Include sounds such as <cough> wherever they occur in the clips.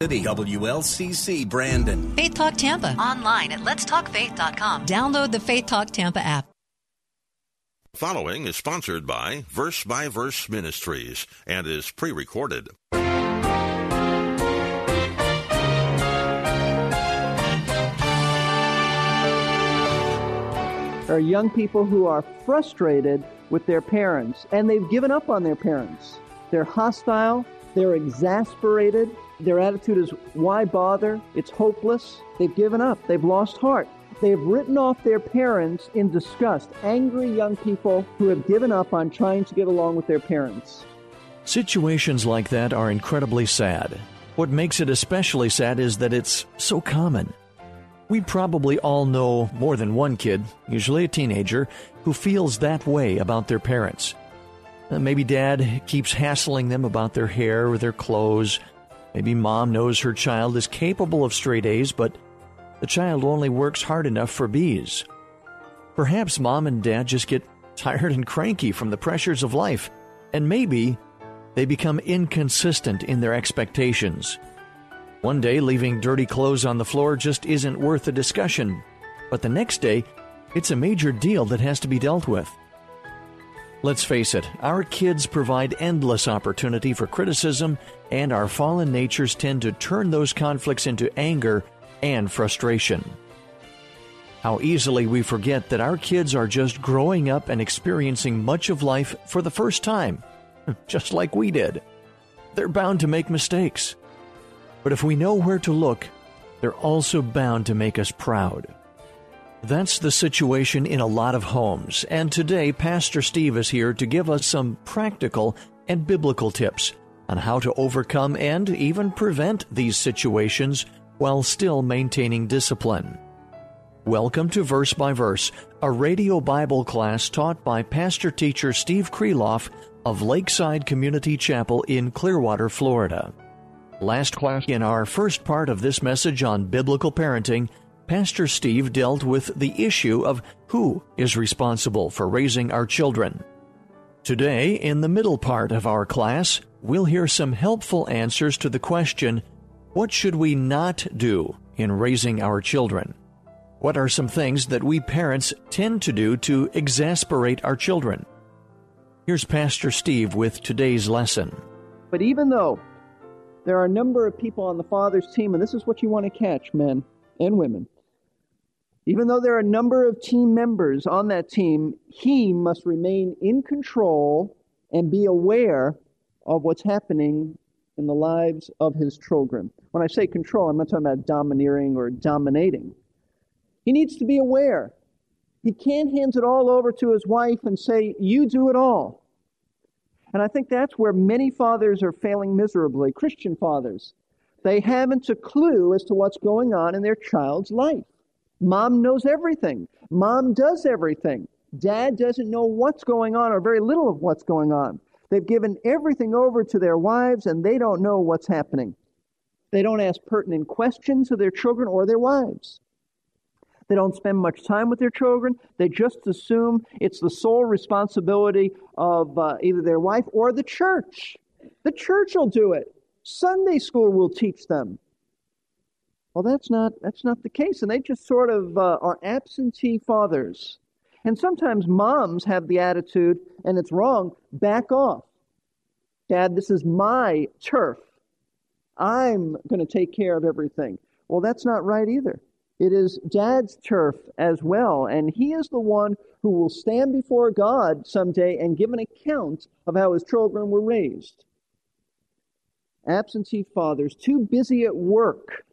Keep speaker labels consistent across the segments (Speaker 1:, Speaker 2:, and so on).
Speaker 1: WLCC Brandon.
Speaker 2: Faith Talk Tampa. Online at letstalkfaith.com. Download the Faith Talk Tampa app.
Speaker 3: Following is sponsored by Verse by Verse Ministries and is pre recorded.
Speaker 4: There are young people who are frustrated with their parents and they've given up on their parents. They're hostile, they're exasperated, their attitude is, why bother? It's hopeless. They've given up, they've lost heart. They've written off their parents in disgust. Angry young people who have given up on trying to get along with their parents.
Speaker 5: Situations like that are incredibly sad. What makes it especially sad is that it's so common. We probably all know more than one kid, usually a teenager, who feels that way about their parents. Uh, maybe dad keeps hassling them about their hair or their clothes. Maybe mom knows her child is capable of straight A's, but the child only works hard enough for B's. Perhaps mom and dad just get tired and cranky from the pressures of life, and maybe they become inconsistent in their expectations. One day, leaving dirty clothes on the floor just isn't worth a discussion, but the next day, it's a major deal that has to be dealt with. Let's face it, our kids provide endless opportunity for criticism, and our fallen natures tend to turn those conflicts into anger and frustration. How easily we forget that our kids are just growing up and experiencing much of life for the first time, <laughs> just like we did. They're bound to make mistakes. But if we know where to look, they're also bound to make us proud. That's the situation in a lot of homes, and today Pastor Steve is here to give us some practical and biblical tips on how to overcome and even prevent these situations while still maintaining discipline. Welcome to Verse by Verse, a radio Bible class taught by pastor teacher Steve Kreloff of Lakeside Community Chapel in Clearwater, Florida. Last class in our first part of this message on biblical parenting, Pastor Steve dealt with the issue of who is responsible for raising our children. Today, in the middle part of our class, we'll hear some helpful answers to the question what should we not do in raising our children? What are some things that we parents tend to do to exasperate our children? Here's Pastor Steve with today's lesson.
Speaker 4: But even though there are a number of people on the Father's team, and this is what you want to catch, men and women. Even though there are a number of team members on that team, he must remain in control and be aware of what's happening in the lives of his children. When I say control, I'm not talking about domineering or dominating. He needs to be aware. He can't hand it all over to his wife and say, You do it all. And I think that's where many fathers are failing miserably, Christian fathers. They haven't a clue as to what's going on in their child's life. Mom knows everything. Mom does everything. Dad doesn't know what's going on or very little of what's going on. They've given everything over to their wives and they don't know what's happening. They don't ask pertinent questions of their children or their wives. They don't spend much time with their children. They just assume it's the sole responsibility of uh, either their wife or the church. The church will do it. Sunday school will teach them. Well, that's not that's not the case, and they just sort of uh, are absentee fathers. And sometimes moms have the attitude, and it's wrong. Back off, Dad. This is my turf. I'm going to take care of everything. Well, that's not right either. It is dad's turf as well, and he is the one who will stand before God someday and give an account of how his children were raised. Absentee fathers, too busy at work,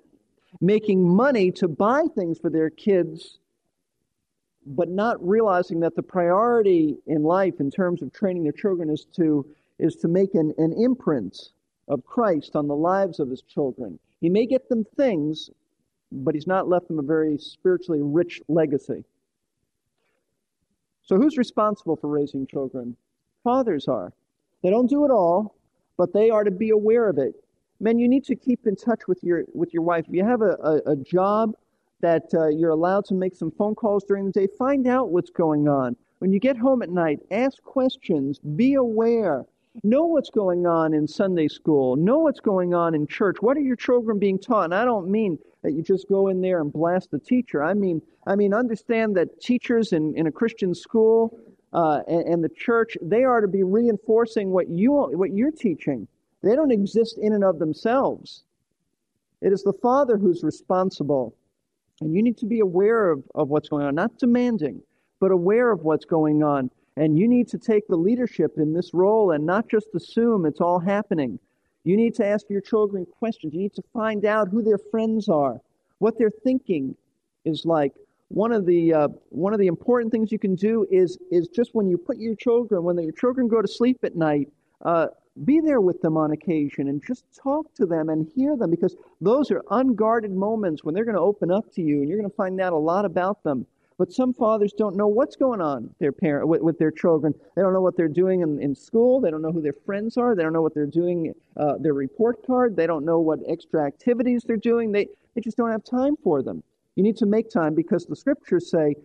Speaker 4: making money to buy things for their kids, but not realizing that the priority in life in terms of training their children is to, is to make an, an imprint of Christ on the lives of his children. He may get them things, but he's not left them a very spiritually rich legacy. So, who's responsible for raising children? Fathers are. They don't do it all, but they are to be aware of it. Men, you need to keep in touch with your with your wife. If you have a, a, a job that uh, you're allowed to make some phone calls during the day, find out what's going on. When you get home at night, ask questions, be aware. Know what's going on in Sunday school. Know what's going on in church. What are your children being taught? And I don't mean that you just go in there and blast the teacher. I mean, I mean, understand that teachers in, in a Christian school uh, and, and the church, they are to be reinforcing what you what you're teaching. They don't exist in and of themselves. It is the father who's responsible. And you need to be aware of, of what's going on, not demanding, but aware of what's going on. And you need to take the leadership in this role and not just assume it's all happening. You need to ask your children questions. You need to find out who their friends are, what their thinking is like. One of the uh, one of the important things you can do is is just when you put your children when your children go to sleep at night, uh, be there with them on occasion and just talk to them and hear them because those are unguarded moments when they're going to open up to you and you're going to find out a lot about them. But some fathers don't know what's going on their parent with, with their children. They don't know what they're doing in, in school. They don't know who their friends are. They don't know what they're doing uh, their report card. They don't know what extra activities they're doing. They they just don't have time for them. You need to make time because the scriptures say,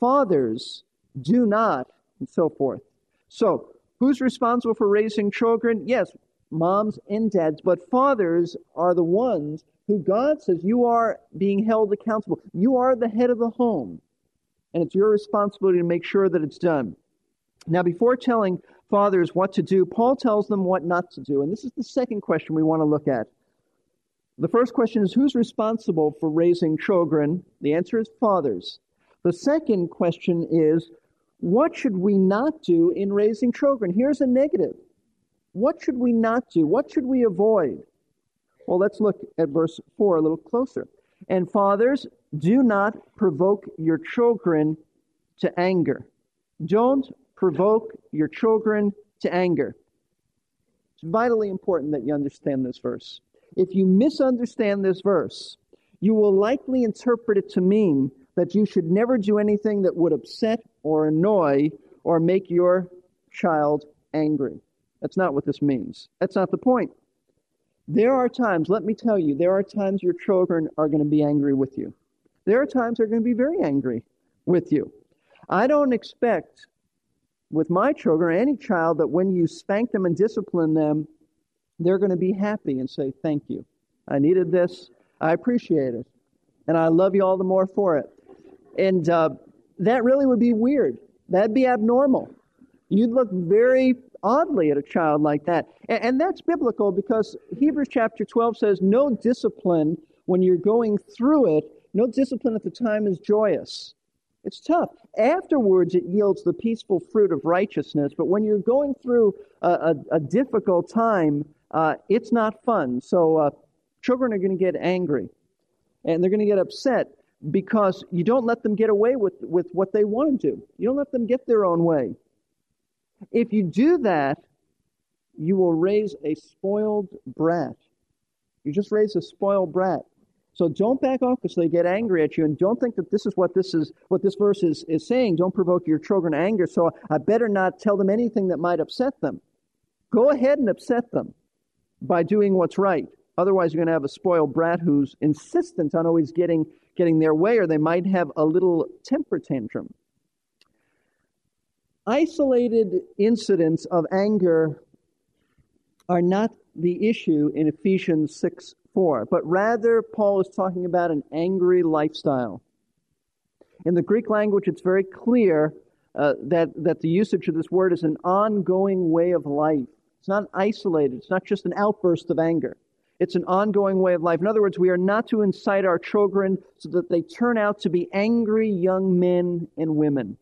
Speaker 4: fathers do not, and so forth. So, who's responsible for raising children? Yes, moms and dads, but fathers are the ones who God says you are being held accountable. You are the head of the home and it's your responsibility to make sure that it's done. Now, before telling fathers what to do, Paul tells them what not to do. And this is the second question we want to look at. The first question is who's responsible for raising children? The answer is fathers. The second question is what should we not do in raising children? Here's a negative. What should we not do? What should we avoid? Well, let's look at verse 4 a little closer. And fathers, do not provoke your children to anger. Don't provoke your children to anger. It's vitally important that you understand this verse. If you misunderstand this verse, you will likely interpret it to mean that you should never do anything that would upset or annoy or make your child angry. That's not what this means. That's not the point. There are times, let me tell you, there are times your children are going to be angry with you. There are times they're going to be very angry with you. I don't expect with my children any child that when you spank them and discipline them, they're going to be happy and say, Thank you. I needed this. I appreciate it. And I love you all the more for it. And uh, that really would be weird. That'd be abnormal. You'd look very oddly at a child like that. And, and that's biblical because Hebrews chapter 12 says, No discipline when you're going through it, no discipline at the time is joyous. It's tough. Afterwards, it yields the peaceful fruit of righteousness. But when you're going through a, a, a difficult time, uh, it's not fun. So uh, children are going to get angry and they're going to get upset because you don't let them get away with, with what they want to do. You don't let them get their own way. If you do that, you will raise a spoiled brat. You just raise a spoiled brat. So don't back off because they get angry at you, and don't think that this is what this is what this verse is, is saying. Don't provoke your children to anger. So I better not tell them anything that might upset them. Go ahead and upset them by doing what's right. Otherwise, you're going to have a spoiled brat who's insistent on always getting getting their way, or they might have a little temper tantrum. Isolated incidents of anger are not the issue in Ephesians 6 4, but rather Paul is talking about an angry lifestyle. In the Greek language, it's very clear uh, that, that the usage of this word is an ongoing way of life. It's not isolated, it's not just an outburst of anger. It's an ongoing way of life. In other words, we are not to incite our children so that they turn out to be angry young men and women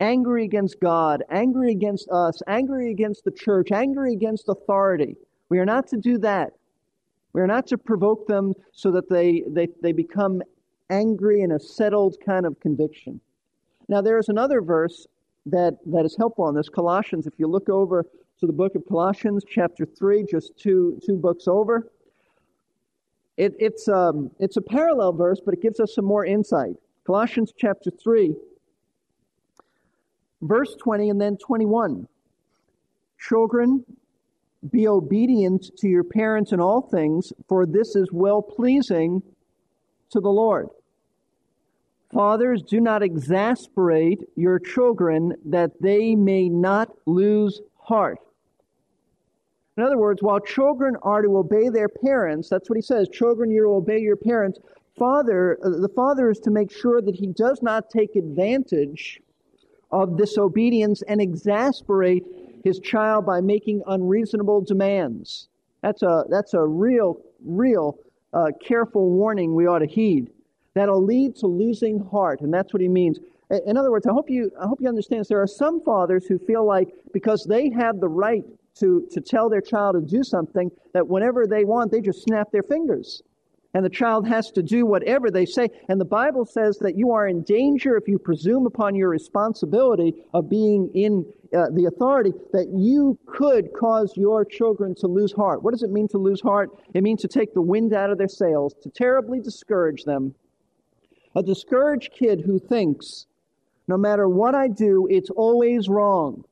Speaker 4: angry against God, angry against us, angry against the church, angry against authority. We are not to do that. We are not to provoke them so that they, they, they become angry in a settled kind of conviction. Now, there is another verse that, that is helpful on this Colossians. If you look over to the book of Colossians, chapter 3, just two, two books over. It, it's, um, it's a parallel verse, but it gives us some more insight. Colossians chapter 3, verse 20 and then 21. Children, be obedient to your parents in all things, for this is well pleasing to the Lord. Fathers, do not exasperate your children that they may not lose heart. In other words, while children are to obey their parents, that's what he says, children, you're to obey your parents. Father, uh, the father is to make sure that he does not take advantage of disobedience and exasperate his child by making unreasonable demands. That's a, that's a real, real uh, careful warning we ought to heed. That'll lead to losing heart, and that's what he means. In other words, I hope you, I hope you understand this. There are some fathers who feel like because they have the right to, to tell their child to do something, that whenever they want, they just snap their fingers. And the child has to do whatever they say. And the Bible says that you are in danger if you presume upon your responsibility of being in uh, the authority, that you could cause your children to lose heart. What does it mean to lose heart? It means to take the wind out of their sails, to terribly discourage them. A discouraged kid who thinks, no matter what I do, it's always wrong.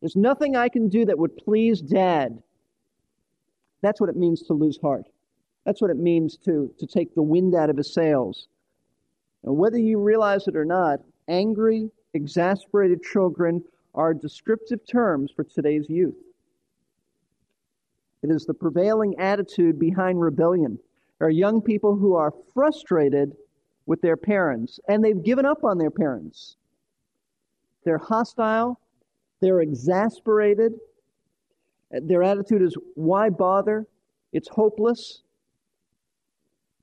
Speaker 4: There's nothing I can do that would please dad. That's what it means to lose heart. That's what it means to, to take the wind out of his sails. And whether you realize it or not, angry, exasperated children are descriptive terms for today's youth. It is the prevailing attitude behind rebellion. There are young people who are frustrated with their parents, and they've given up on their parents. They're hostile, they're exasperated. Their attitude is, why bother? It's hopeless.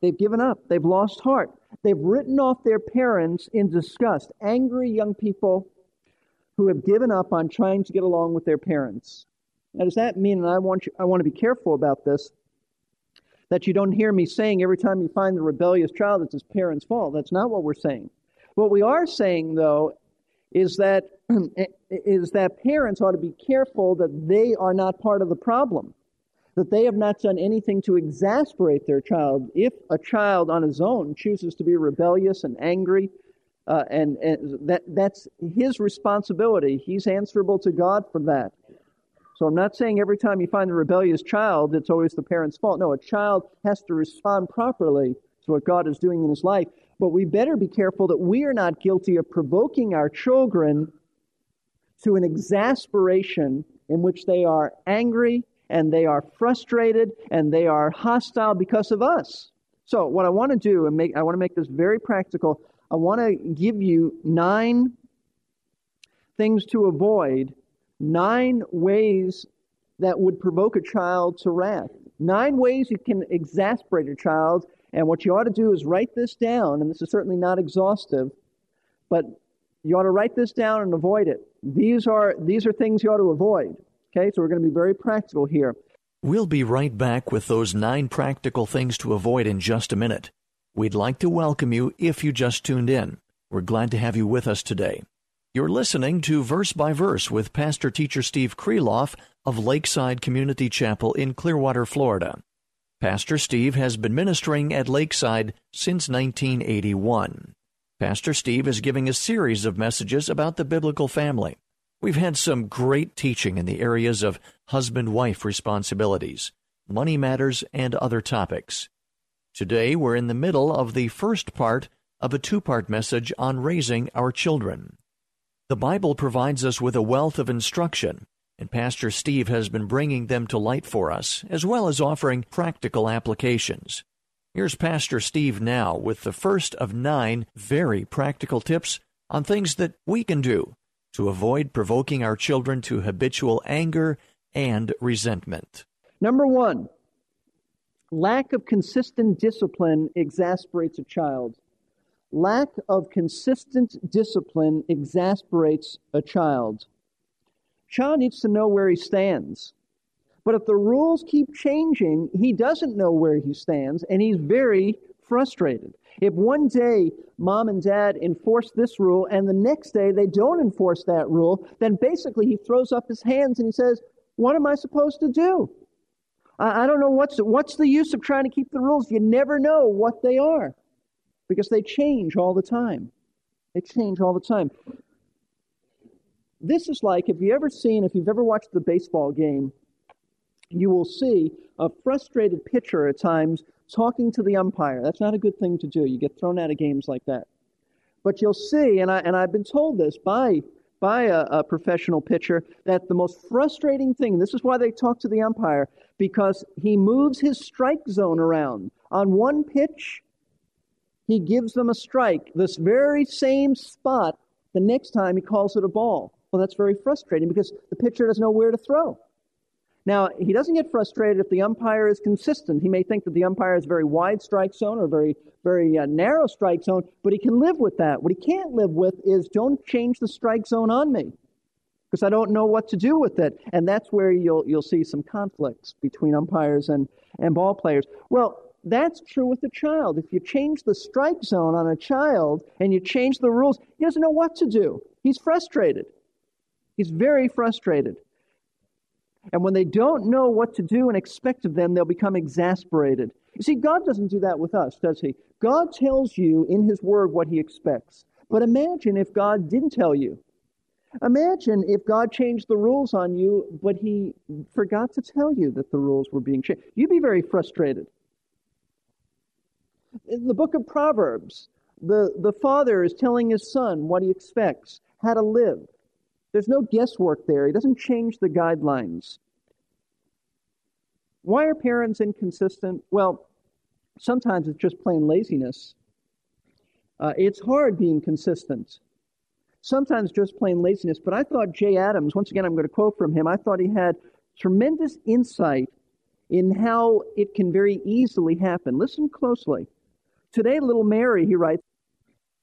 Speaker 4: They've given up. They've lost heart. They've written off their parents in disgust. Angry young people who have given up on trying to get along with their parents. Now, does that mean, and I want, you, I want to be careful about this, that you don't hear me saying every time you find the rebellious child it's his parents' fault? That's not what we're saying. What we are saying, though, is that <clears throat> is that parents ought to be careful that they are not part of the problem that they have not done anything to exasperate their child. If a child on his own chooses to be rebellious and angry uh, and, and that that's his responsibility. He's answerable to god for that. So i'm not saying every time you find a rebellious child it's always the parent's fault. No a child has to respond properly to what god is doing in his life. But we better be careful that we are not guilty of provoking our children to an exasperation in which they are angry and they are frustrated and they are hostile because of us. So, what I want to do, and make, I want to make this very practical, I want to give you nine things to avoid, nine ways that would provoke a child to wrath, nine ways you can exasperate a child and what you ought to do is write this down, and this is certainly not exhaustive, but you ought to write this down and avoid it. These are, these are things you ought to avoid. Okay, so we're going to be very practical here.
Speaker 5: We'll be right back with those nine practical things to avoid in just a minute. We'd like to welcome you if you just tuned in. We're glad to have you with us today. You're listening to Verse by Verse with Pastor Teacher Steve Kreloff of Lakeside Community Chapel in Clearwater, Florida. Pastor Steve has been ministering at Lakeside since 1981. Pastor Steve is giving a series of messages about the biblical family. We've had some great teaching in the areas of husband wife responsibilities, money matters, and other topics. Today, we're in the middle of the first part of a two part message on raising our children. The Bible provides us with a wealth of instruction and Pastor Steve has been bringing them to light for us, as well as offering practical applications. Here's Pastor Steve now with the first of nine very practical tips on things that we can do to avoid provoking our children to habitual anger and resentment.
Speaker 4: Number one, lack of consistent discipline exasperates a child. Lack of consistent discipline exasperates a child. Child needs to know where he stands. But if the rules keep changing, he doesn't know where he stands, and he's very frustrated. If one day mom and dad enforce this rule and the next day they don't enforce that rule, then basically he throws up his hands and he says, What am I supposed to do? I, I don't know what's, what's the use of trying to keep the rules. You never know what they are because they change all the time. They change all the time. This is like if you ever seen, if you've ever watched the baseball game, you will see a frustrated pitcher at times talking to the umpire. That's not a good thing to do. You get thrown out of games like that. But you'll see, and, I, and I've been told this by, by a, a professional pitcher, that the most frustrating thing, this is why they talk to the umpire, because he moves his strike zone around. On one pitch, he gives them a strike, this very same spot. The next time he calls it a ball. Well, that's very frustrating because the pitcher doesn't know where to throw. Now, he doesn't get frustrated if the umpire is consistent. He may think that the umpire is a very wide strike zone or a very, very uh, narrow strike zone, but he can live with that. What he can't live with is don't change the strike zone on me because I don't know what to do with it. And that's where you'll, you'll see some conflicts between umpires and, and ball players. Well, that's true with a child. If you change the strike zone on a child and you change the rules, he doesn't know what to do. He's frustrated. He's very frustrated. And when they don't know what to do and expect of them, they'll become exasperated. You see, God doesn't do that with us, does He? God tells you in His Word what He expects. But imagine if God didn't tell you. Imagine if God changed the rules on you, but He forgot to tell you that the rules were being changed. You'd be very frustrated. In the book of Proverbs, the, the father is telling his son what he expects, how to live. There's no guesswork there. He doesn't change the guidelines. Why are parents inconsistent? Well, sometimes it's just plain laziness. Uh, it's hard being consistent. Sometimes just plain laziness. But I thought Jay Adams, once again, I'm going to quote from him, I thought he had tremendous insight in how it can very easily happen. Listen closely. Today, little Mary, he writes,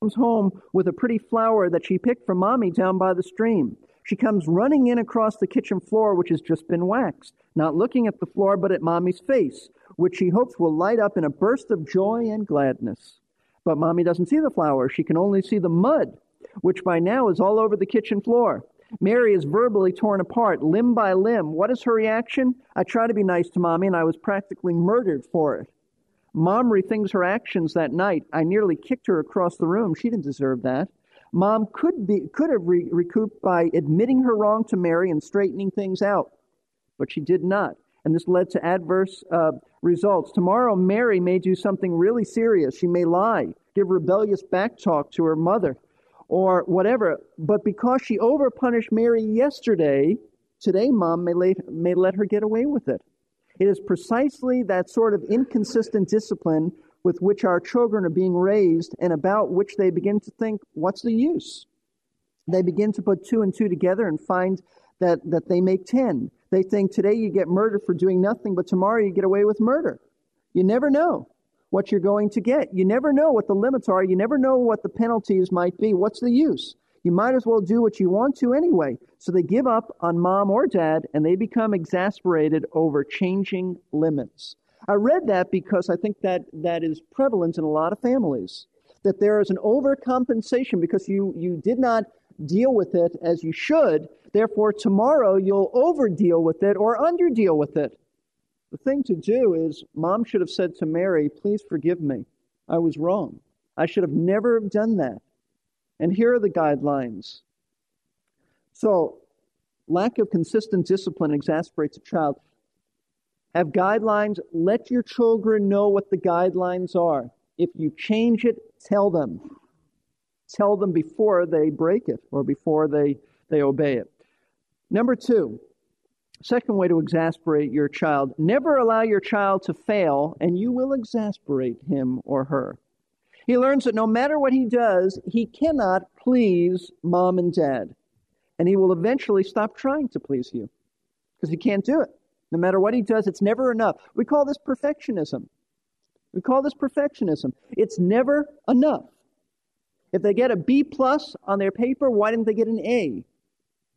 Speaker 4: comes home with a pretty flower that she picked from mommy down by the stream. She comes running in across the kitchen floor, which has just been waxed, not looking at the floor, but at mommy's face, which she hopes will light up in a burst of joy and gladness. But mommy doesn't see the flower. She can only see the mud, which by now is all over the kitchen floor. Mary is verbally torn apart, limb by limb. What is her reaction? I try to be nice to mommy, and I was practically murdered for it. Mom rethinks her actions that night. I nearly kicked her across the room. She didn't deserve that. Mom could be could have re- recouped by admitting her wrong to Mary and straightening things out, but she did not, and this led to adverse uh, results. Tomorrow, Mary may do something really serious. She may lie, give rebellious backtalk to her mother, or whatever. But because she overpunished Mary yesterday, today, Mom may let, may let her get away with it. It is precisely that sort of inconsistent discipline with which our children are being raised and about which they begin to think, what's the use? They begin to put two and two together and find that, that they make 10. They think today you get murdered for doing nothing, but tomorrow you get away with murder. You never know what you're going to get. You never know what the limits are. You never know what the penalties might be. What's the use? You might as well do what you want to anyway. So they give up on mom or dad and they become exasperated over changing limits. I read that because I think that that is prevalent in a lot of families. That there is an overcompensation because you, you did not deal with it as you should. Therefore, tomorrow you'll overdeal with it or underdeal with it. The thing to do is, mom should have said to Mary, Please forgive me. I was wrong. I should have never done that. And here are the guidelines. So, lack of consistent discipline exasperates a child have guidelines. Let your children know what the guidelines are. If you change it, tell them. Tell them before they break it or before they, they obey it. Number two, second way to exasperate your child never allow your child to fail, and you will exasperate him or her. He learns that no matter what he does, he cannot please mom and dad. And he will eventually stop trying to please you because he can't do it. No matter what he does, it's never enough. We call this perfectionism. We call this perfectionism. It's never enough. If they get a B plus on their paper, why didn't they get an A?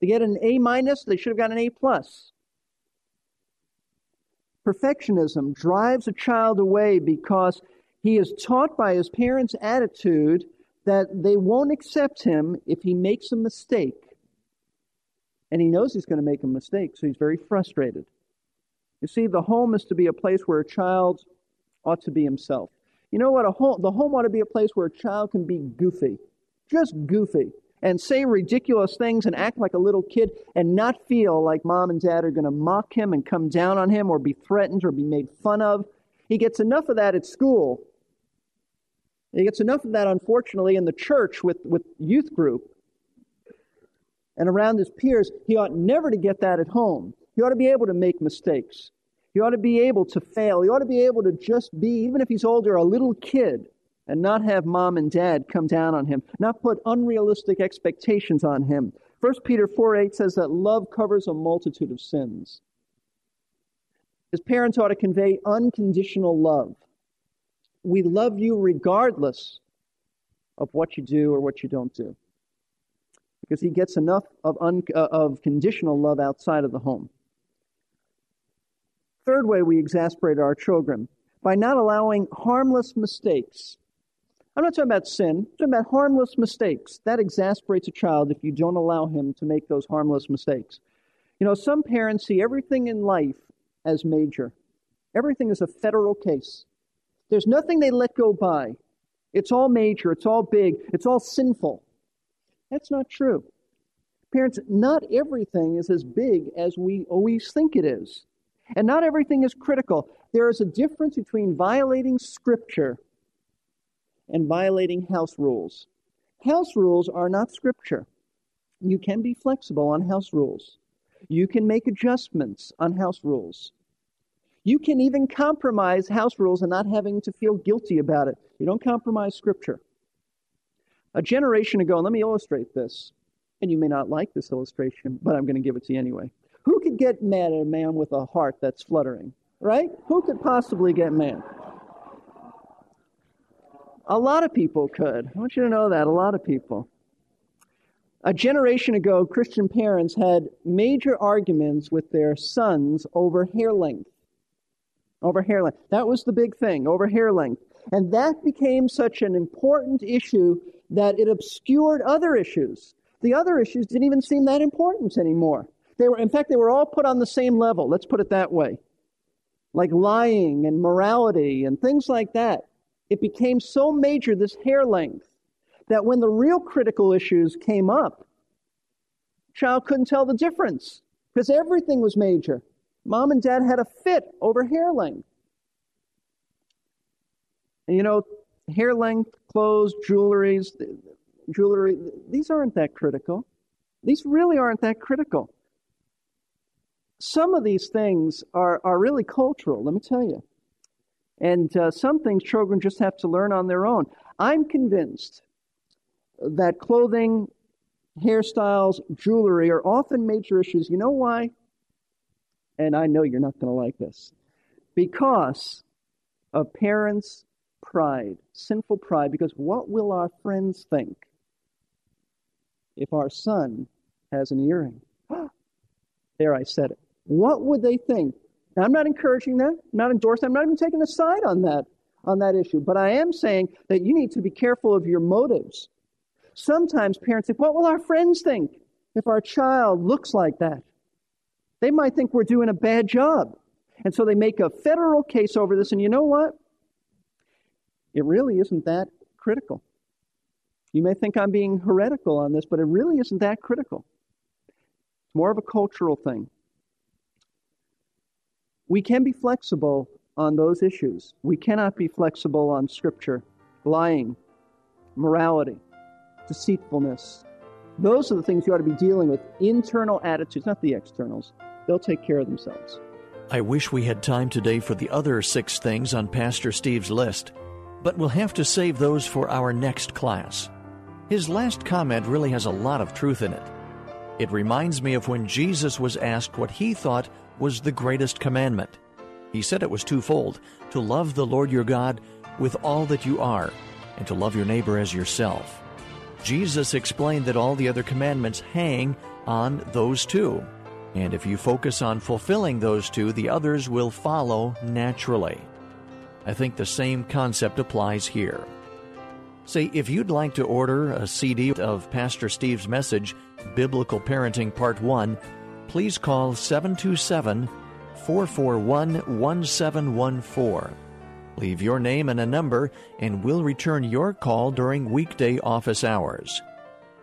Speaker 4: They get an A minus, they should have got an A plus. Perfectionism drives a child away because he is taught by his parents' attitude that they won't accept him if he makes a mistake. And he knows he's going to make a mistake, so he's very frustrated. You see, the home is to be a place where a child ought to be himself. You know what? A home, the home ought to be a place where a child can be goofy, just goofy, and say ridiculous things and act like a little kid and not feel like mom and dad are going to mock him and come down on him or be threatened or be made fun of. He gets enough of that at school. He gets enough of that, unfortunately, in the church with, with youth group and around his peers. He ought never to get that at home. He ought to be able to make mistakes. He ought to be able to fail. He ought to be able to just be, even if he's older, a little kid and not have mom and dad come down on him, not put unrealistic expectations on him. 1 Peter 4 8 says that love covers a multitude of sins. His parents ought to convey unconditional love. We love you regardless of what you do or what you don't do. Because he gets enough of, un, uh, of conditional love outside of the home. Third way we exasperate our children by not allowing harmless mistakes. I'm not talking about sin, I'm talking about harmless mistakes. That exasperates a child if you don't allow him to make those harmless mistakes. You know, some parents see everything in life as major. Everything is a federal case. There's nothing they let go by. It's all major, it's all big, it's all sinful. That's not true. Parents, not everything is as big as we always think it is. And not everything is critical. There is a difference between violating Scripture and violating house rules. House rules are not Scripture. You can be flexible on house rules. You can make adjustments on house rules. You can even compromise house rules and not having to feel guilty about it. You don't compromise Scripture. A generation ago, let me illustrate this, and you may not like this illustration, but I'm going to give it to you anyway. Who could get mad at a man with a heart that's fluttering? Right? Who could possibly get mad? A lot of people could. I want you to know that. A lot of people. A generation ago, Christian parents had major arguments with their sons over hair length. Over hair length. That was the big thing, over hair length. And that became such an important issue that it obscured other issues. The other issues didn't even seem that important anymore. They were, in fact, they were all put on the same level. Let's put it that way. Like lying and morality and things like that. It became so major, this hair length, that when the real critical issues came up, child couldn't tell the difference because everything was major. Mom and dad had a fit over hair length. And you know, hair length, clothes, jewelries, jewelry, these aren't that critical. These really aren't that critical some of these things are, are really cultural, let me tell you. And uh, some things children just have to learn on their own. I'm convinced that clothing, hairstyles, jewelry are often major issues. You know why? And I know you're not going to like this. Because of parents' pride, sinful pride, because what will our friends think if our son has an earring? <gasps> there, I said it. What would they think? Now, I'm not encouraging that. I'm not endorsing. I'm not even taking a side on that on that issue. But I am saying that you need to be careful of your motives. Sometimes parents think, "What will our friends think if our child looks like that?" They might think we're doing a bad job, and so they make a federal case over this. And you know what? It really isn't that critical. You may think I'm being heretical on this, but it really isn't that critical. It's more of a cultural thing we can be flexible on those issues. We cannot be flexible on Scripture, lying, morality, deceitfulness. Those are the things you ought to be dealing with. Internal attitudes, not the externals. They'll take care of themselves.
Speaker 5: I wish we had time today for the other six things on Pastor Steve's list, but we'll have to save those for our next class. His last comment really has a lot of truth in it. It reminds me of when Jesus was asked what he thought was the greatest commandment. He said it was twofold to love the Lord your God with all that you are, and to love your neighbor as yourself. Jesus explained that all the other commandments hang on those two. And if you focus on fulfilling those two, the others will follow naturally. I think the same concept applies here. Say, if you'd like to order a CD of Pastor Steve's message, Biblical Parenting Part 1, please call 727 441 1714. Leave your name and a number, and we'll return your call during weekday office hours.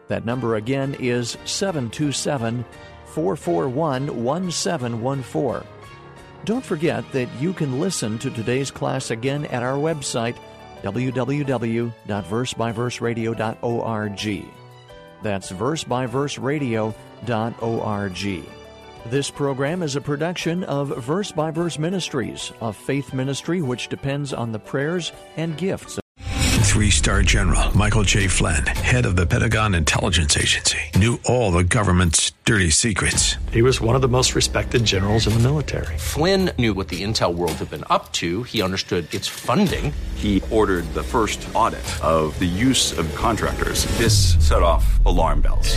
Speaker 5: That number again is 727 441 1714. Don't forget that you can listen to today's class again at our website, www.versebyverseradio.org. That's versebyverseradio.org. This program is a production of Verse by Verse Ministries, a faith ministry which depends on the prayers and gifts.
Speaker 6: Three star general Michael J. Flynn, head of the Pentagon Intelligence Agency, knew all the government's dirty secrets.
Speaker 1: He was one of the most respected generals in the military.
Speaker 7: Flynn knew what the intel world had been up to, he understood its funding.
Speaker 8: He ordered the first audit of the use of contractors. This set off alarm bells.